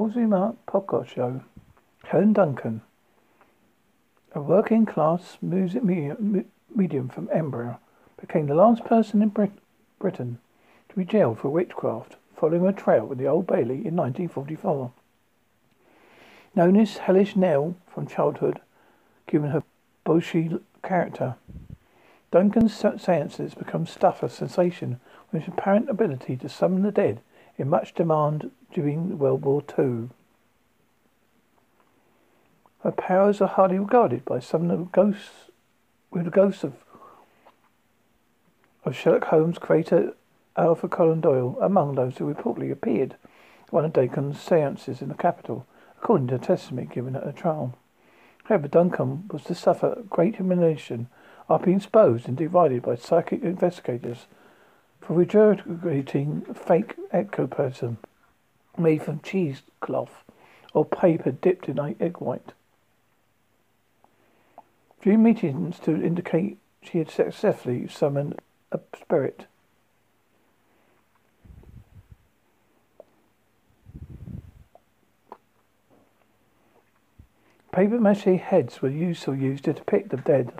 Holzheimer podcast show. Helen Duncan, a working class music medium from Edinburgh, became the last person in Brit- Britain to be jailed for witchcraft following a trial in the Old Bailey in 1944. Known as Hellish Nell from childhood, given her Boshi character, Duncan's seances become stuff of sensation with his apparent ability to summon the dead in much demand during World War II. Her powers are highly regarded by some of the ghosts, with the ghosts of, of Sherlock Holmes creator Arthur Conan Doyle among those who reportedly appeared at one of Duncan's seances in the capital, according to a testimony given at a trial. However, Duncan was to suffer great humiliation after being exposed and divided by psychic investigators for regurgitating fake ectoplasm made from cheesecloth or paper dipped in egg white. Dream meetings to indicate she had successfully summoned a spirit. Paper mache heads were used or used to depict the dead.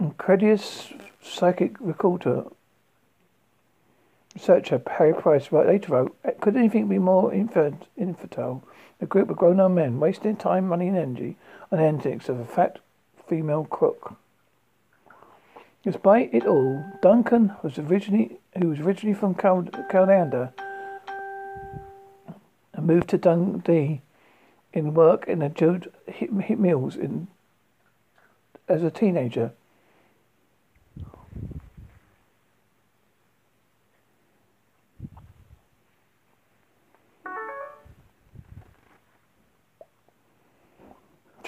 Incredulous psychic recorder researcher Harry Price later wrote, uh, Could anything be more infantile? A group of grown up men wasting time, money, and energy on the antics of a fat female crook. Despite it all, Duncan was originally who was originally from Callander and moved to Dundee in work in a jute Mills in as a teenager.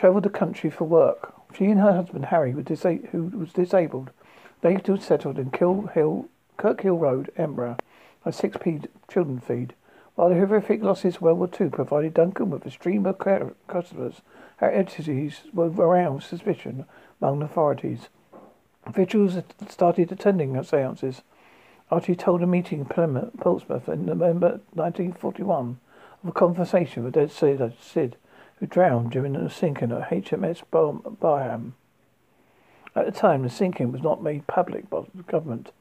Travelled the country for work. She and her husband Harry, disa- who was disabled, later settled in Hill, Kirkhill Road, Edinburgh, a 6p children feed. While the horrific losses of World War II provided Duncan with a stream of customers, her entities were aroused suspicion among the authorities. Officials started attending her seances Archie told a meeting in Portsmouth in November 1941 of a conversation with dead Sid who drowned during the sinking of HMS Barham. At the time, the sinking was not made public by the government.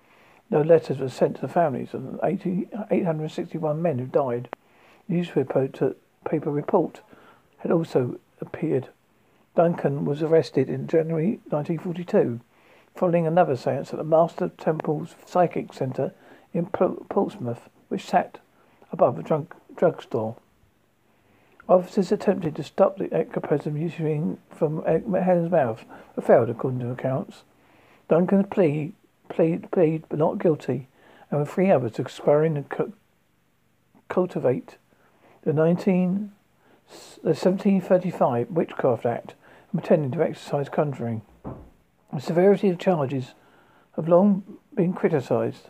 No letters were sent to the families of the 861 men who died. Newspaper paper report had also appeared. Duncan was arrested in January 1942, following another seance at the Master Temple's Psychic Centre in Portsmouth, which sat above a drug drugstore. Officers attempted to stop the ectoplasm issuing from Helen's mouth, but failed, according to accounts. Duncan plead, plead, plead, but not guilty, and with three others expiring and cu- cultivate the 19, the 1735 Witchcraft Act and pretending to exercise conjuring. The severity of charges have long been criticised.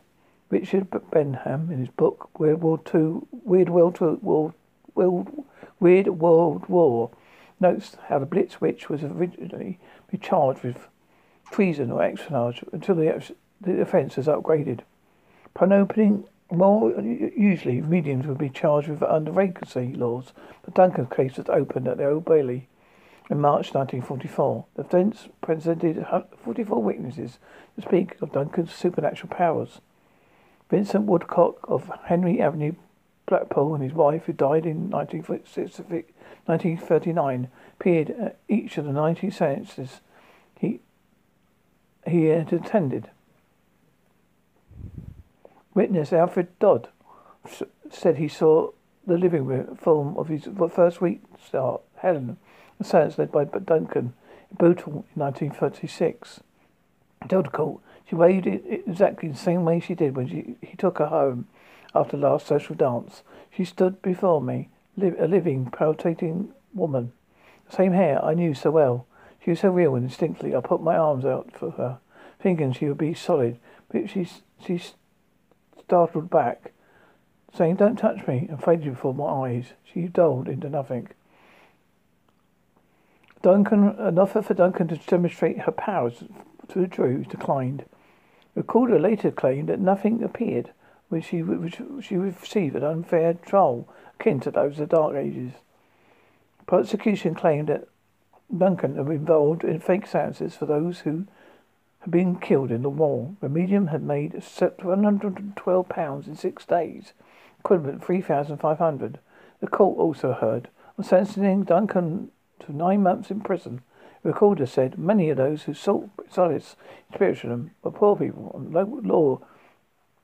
Richard Benham, in his book World War II, Weird World, World, World Weird World War notes how the Blitz Witch was originally charged with treason or espionage until the, the offence was upgraded. Upon opening, more usually mediums would be charged with under vacancy laws, but Duncan's case was opened at the Old Bailey in March 1944. The defence presented 44 witnesses to speak of Duncan's supernatural powers. Vincent Woodcock of Henry Avenue Blackpool and his wife, who died in 1939, appeared at each of the 90 seances he, he had attended. Witness Alfred Dodd said he saw the living room film of his first week start, Helen, a seance led by Duncan in Bootle in 1936. Dodd called. She waved it exactly the same way she did when she, he took her home after the last social dance, she stood before me, li- a living, palpitating woman. The same hair I knew so well. She was so real and instinctively I put my arms out for her, thinking she would be solid, but she, she startled back, saying, Don't touch me, and faded before my eyes. She dulled into nothing. Duncan, an offer for Duncan to demonstrate her powers to the Drew declined. Recorder later claimed that nothing appeared which she, which she received an unfair trial akin to those of the Dark Ages. Prosecution claimed that Duncan had been involved in fake sentences for those who had been killed in the war. The medium had made £112 in six days, equivalent 3500 The court also heard on sentencing Duncan to nine months in prison. The recorder said many of those who sought solace in spiritualism were poor people, and law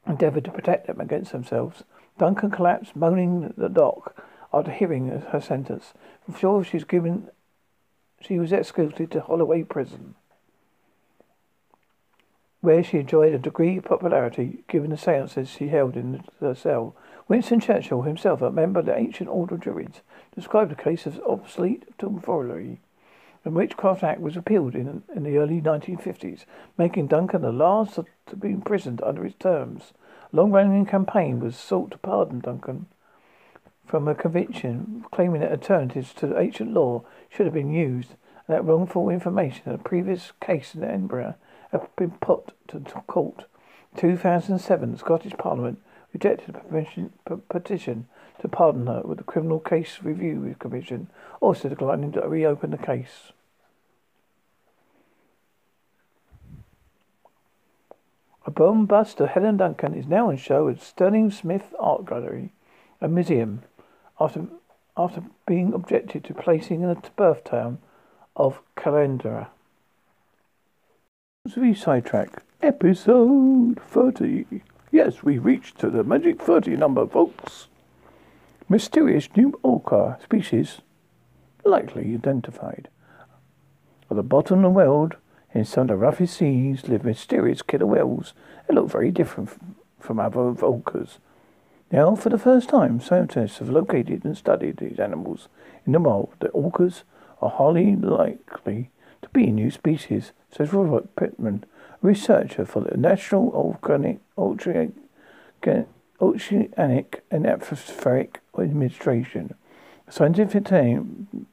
endeavoured to protect them against themselves. Duncan collapsed, moaning at the dock after hearing her sentence. From sure she was given she was executed to Holloway Prison, where she enjoyed a degree of popularity given the seances she held in her cell. Winston Churchill, himself a member of the ancient order of Druids, described the case as obsolete tomfoolery. The Witchcraft Act was repealed in, in the early 1950s, making Duncan the last to be imprisoned under its terms. A long-running campaign was sought to pardon Duncan from a conviction, claiming that alternatives to ancient law should have been used, and that wrongful information in a previous case in Edinburgh had been put to court. In 2007, the Scottish Parliament rejected a petition to pardon her with the Criminal Case Review Commission, Oh, also declining to reopen the case. A bomb bust of Helen Duncan is now on show at Stirling Smith Art Gallery, a museum, after after being objected to placing in the birth town of Callander. We sidetrack. Episode 30. Yes, we reached to the magic 30 number, folks. Mysterious new orca species likely identified. At the bottom of the world, in some of the roughest seas, live mysterious killer whales that look very different from other orcas. Now, for the first time, scientists have located and studied these animals in the wild. The orcas are highly likely to be a new species, says Robert Pitman, a researcher for the National Organic Oceanic and Atmospheric Administration. The scientific team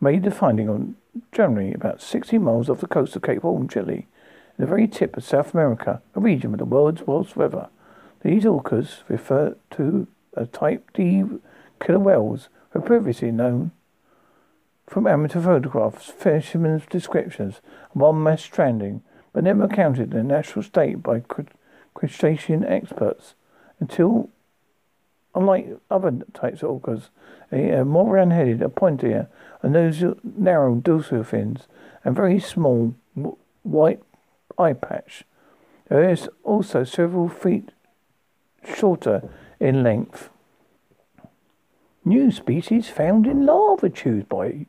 made the finding on January about 60 miles off the coast of Cape Horn, Chile, in the very tip of South America, a region with the world's worst weather. These orcas refer to a type D killer whales were previously known from amateur photographs, fishermen's descriptions, and one mass stranding, but never counted in a natural state by crustacean experts until, unlike other types of orcas, they are more round-headed, a pointier, and those narrow dorsal fins, and very small white eye patch. There is also several feet shorter in length. New species found in lava tubes by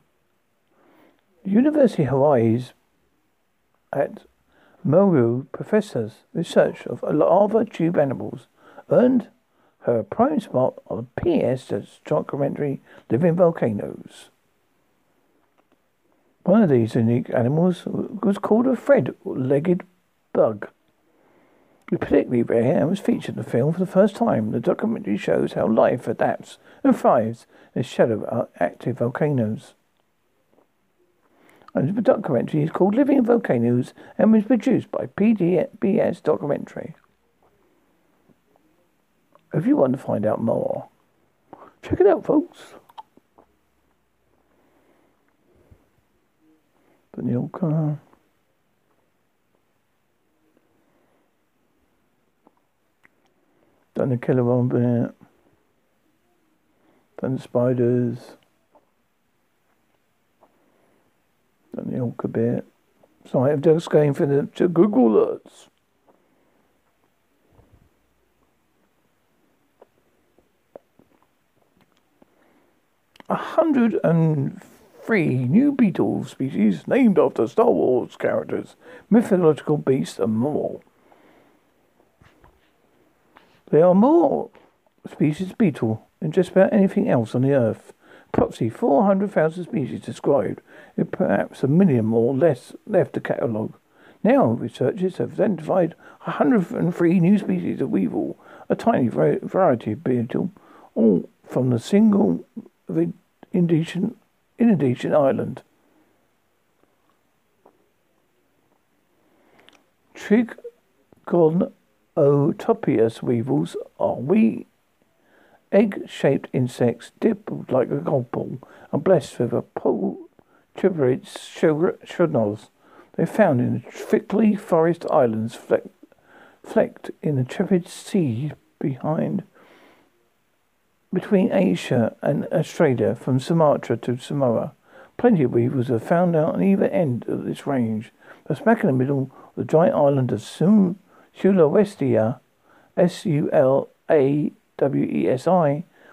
University of Hawaii's at Maui professors research of lava tube animals earned her prime spot on PS documentary Living Volcanoes. One of these unique animals was called a thread-legged bug. It's particularly rare and was featured in the film for the first time. The documentary shows how life adapts and thrives in the shadow of active volcanoes. And the documentary is called Living in Volcanoes and was produced by PBS Documentary. If you want to find out more, check it out, folks. The Neil Carr. Done the killer bit. Done the spiders. Done the orca bit. So I'm just going for the to Google. A hundred and three new beetle species named after Star Wars characters, mythological beasts, and more. There are more species of beetle than just about anything else on the earth. Approximately 400,000 species described, with perhaps a million more less left to catalogue. Now, researchers have identified 103 new species of weevil, a tiny variety of beetle, all from the single Indonesian, Indonesian island. Trigon Otopius weevils are wee egg-shaped insects dipped like a golf ball and blessed with a pulchriid shrunels. They're found in the thickly forest islands flecked in the trepid sea behind between Asia and Australia from Sumatra to Samoa. Plenty of weevils are found out on either end of this range, but smack in the middle of the giant island of Sum Sulawesi, S-U-L-A-W-E-S-I,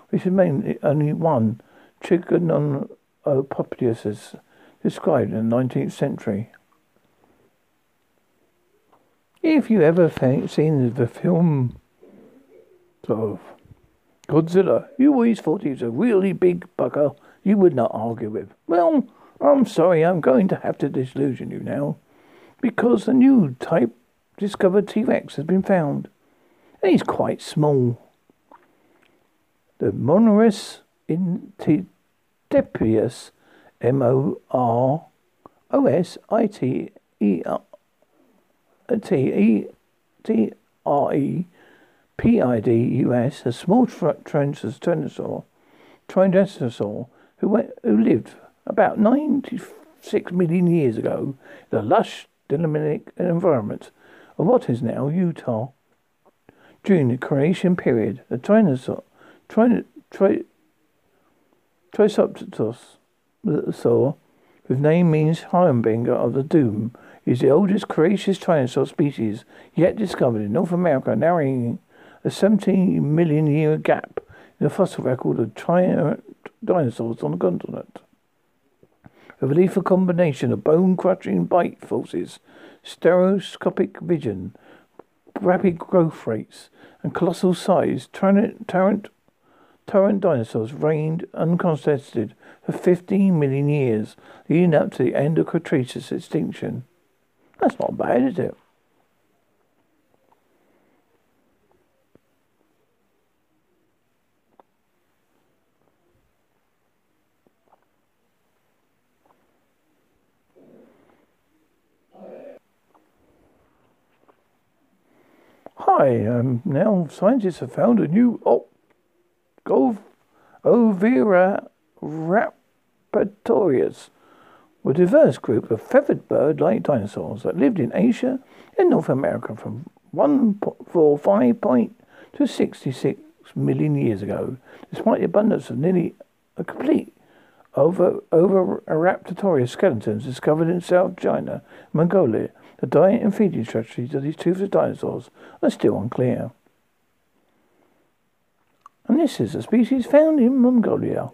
which is mainly only one Trigonopterus described in the 19th century. If you ever seen the film sort of Godzilla, you always thought he was a really big bugger you would not argue with. Well, I'm sorry, I'm going to have to disillusion you now, because a new type discovered T Rex has been found, and he's quite small. The Moros intrepidus, M O R O S I T E R T E T R E P I D U S, a small tyrannosaur, tyrannosaur who, went, who lived about 96 million years ago in a lush, dynamic environment of what is now Utah. During the Cretaceous period, the Tyrannosaur, tri, tri, whose name means Hirenbinger of the Doom, is the oldest Cretaceous Tyrannosaur species yet discovered in North America, narrowing a 17 million year gap in the fossil record of tri- dinosaurs on the continent. A lethal combination of bone crushing bite forces stereoscopic vision, rapid growth rates, and colossal size, torrent, torrent, torrent dinosaurs reigned uncontested for 15 million years, leading up to the end of Cretaceous extinction. That's not bad, is it? Um, now scientists have found a new oh, Gov, Ovira a diverse group of feathered bird-like dinosaurs that lived in Asia and North America from 145 to 66 million years ago, despite the abundance of nearly a complete over Oviraptorius skeletons discovered in South China, Mongolia, the diet and feeding strategies of these toothless dinosaurs are still unclear. And this is a species found in Mongolia.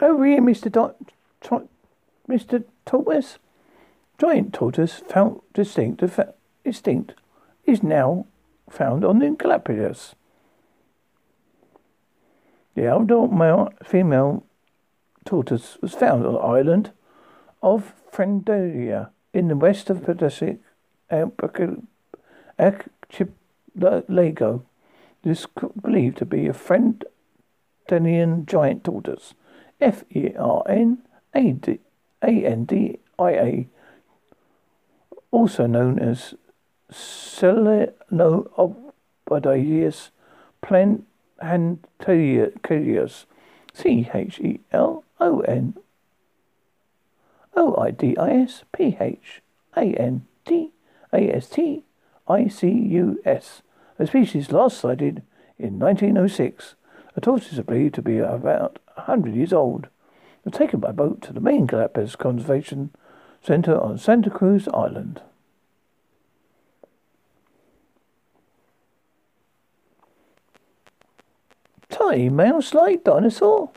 Over here, Mr. Do- Mr. Tortoise. Giant tortoise, found distinct, extinct, is now found on the Galapagos. The adult male, female tortoise was found on the island of Fernandina in the west of Pacific archipelago. This is believed to be a Frendanian giant tortoise. F E R N A D A N D I A, also known as Chelonoidis phantasticus, C H E L O N O I D I S P H A N T A S T I C U S. The species last sighted in 1906. The tortoise is believed to be about 100 years old. They were taken by boat to the main Galapagos Conservation Center on Santa Cruz Island. Tiny mouse-like dinosaur?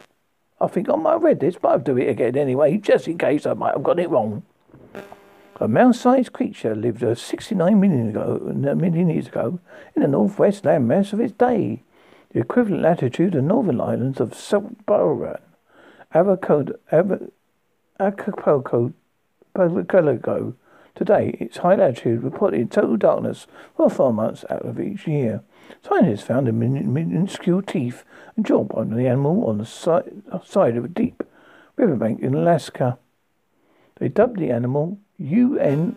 I think I might have read this, but I'll do it again anyway, just in case I might have got it wrong. A mouse-sized creature lived 69 million, ago, million years ago in the northwest landmass of its day, the equivalent latitude of northern islands of Sub-Saharan, Acapulco, Today, its high latitude reported total darkness for four months out of each year. Scientists found a minuscule teeth and jawbone of the animal on the side of a deep riverbank in Alaska. They dubbed the animal UN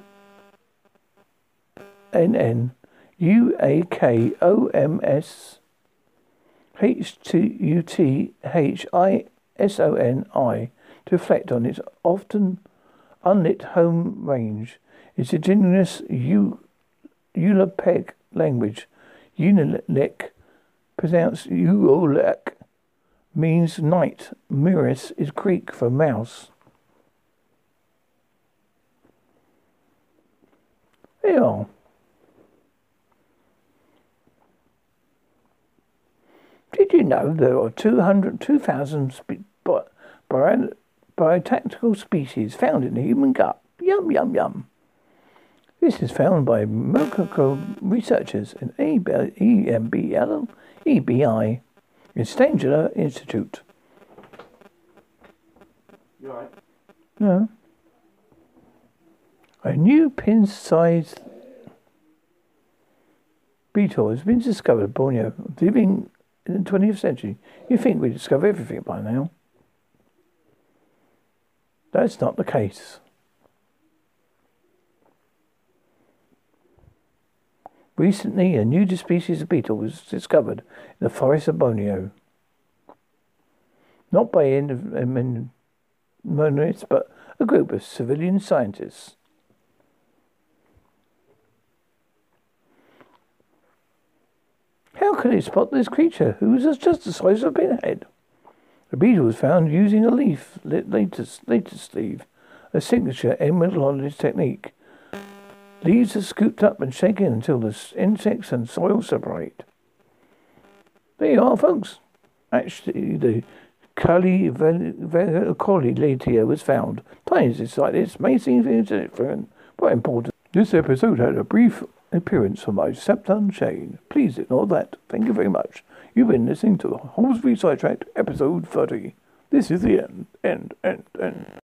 to reflect on its often unlit home range. Its indigenous Ulapeg language, Unilek, pronounced Ulek, means night. Muris is Greek for mouse. Yeah. Did you know there are 200, 2,000 spe- bi- bi- biotactical species found in the human gut? Yum, yum, yum. This is found by medical researchers in EMBL, EBI, in Sanger Institute. You alright? No. A new pin-sized beetle has been discovered in Borneo, living in the 20th century. You think we discover everything by now? That's not the case. Recently, a new species of beetle was discovered in the forest of Borneo. Not by monoliths, but a group of civilian scientists. How could they spot this creature, who was just the size of a pinhead? The beetle was found using a leaf latest, latest leaf, a signature entomologist technique. Leaves are scooped up and shaken until the insects and soil separate. There you are, folks. Actually, the Kali Colli later was found. Times like this may seem insignificant, but important. This episode had a brief appearance from my stepson Shane. Please ignore that. Thank you very much. You've been listening to the Holsworthy Sidetracked, episode 30. This is the end, end, end, end.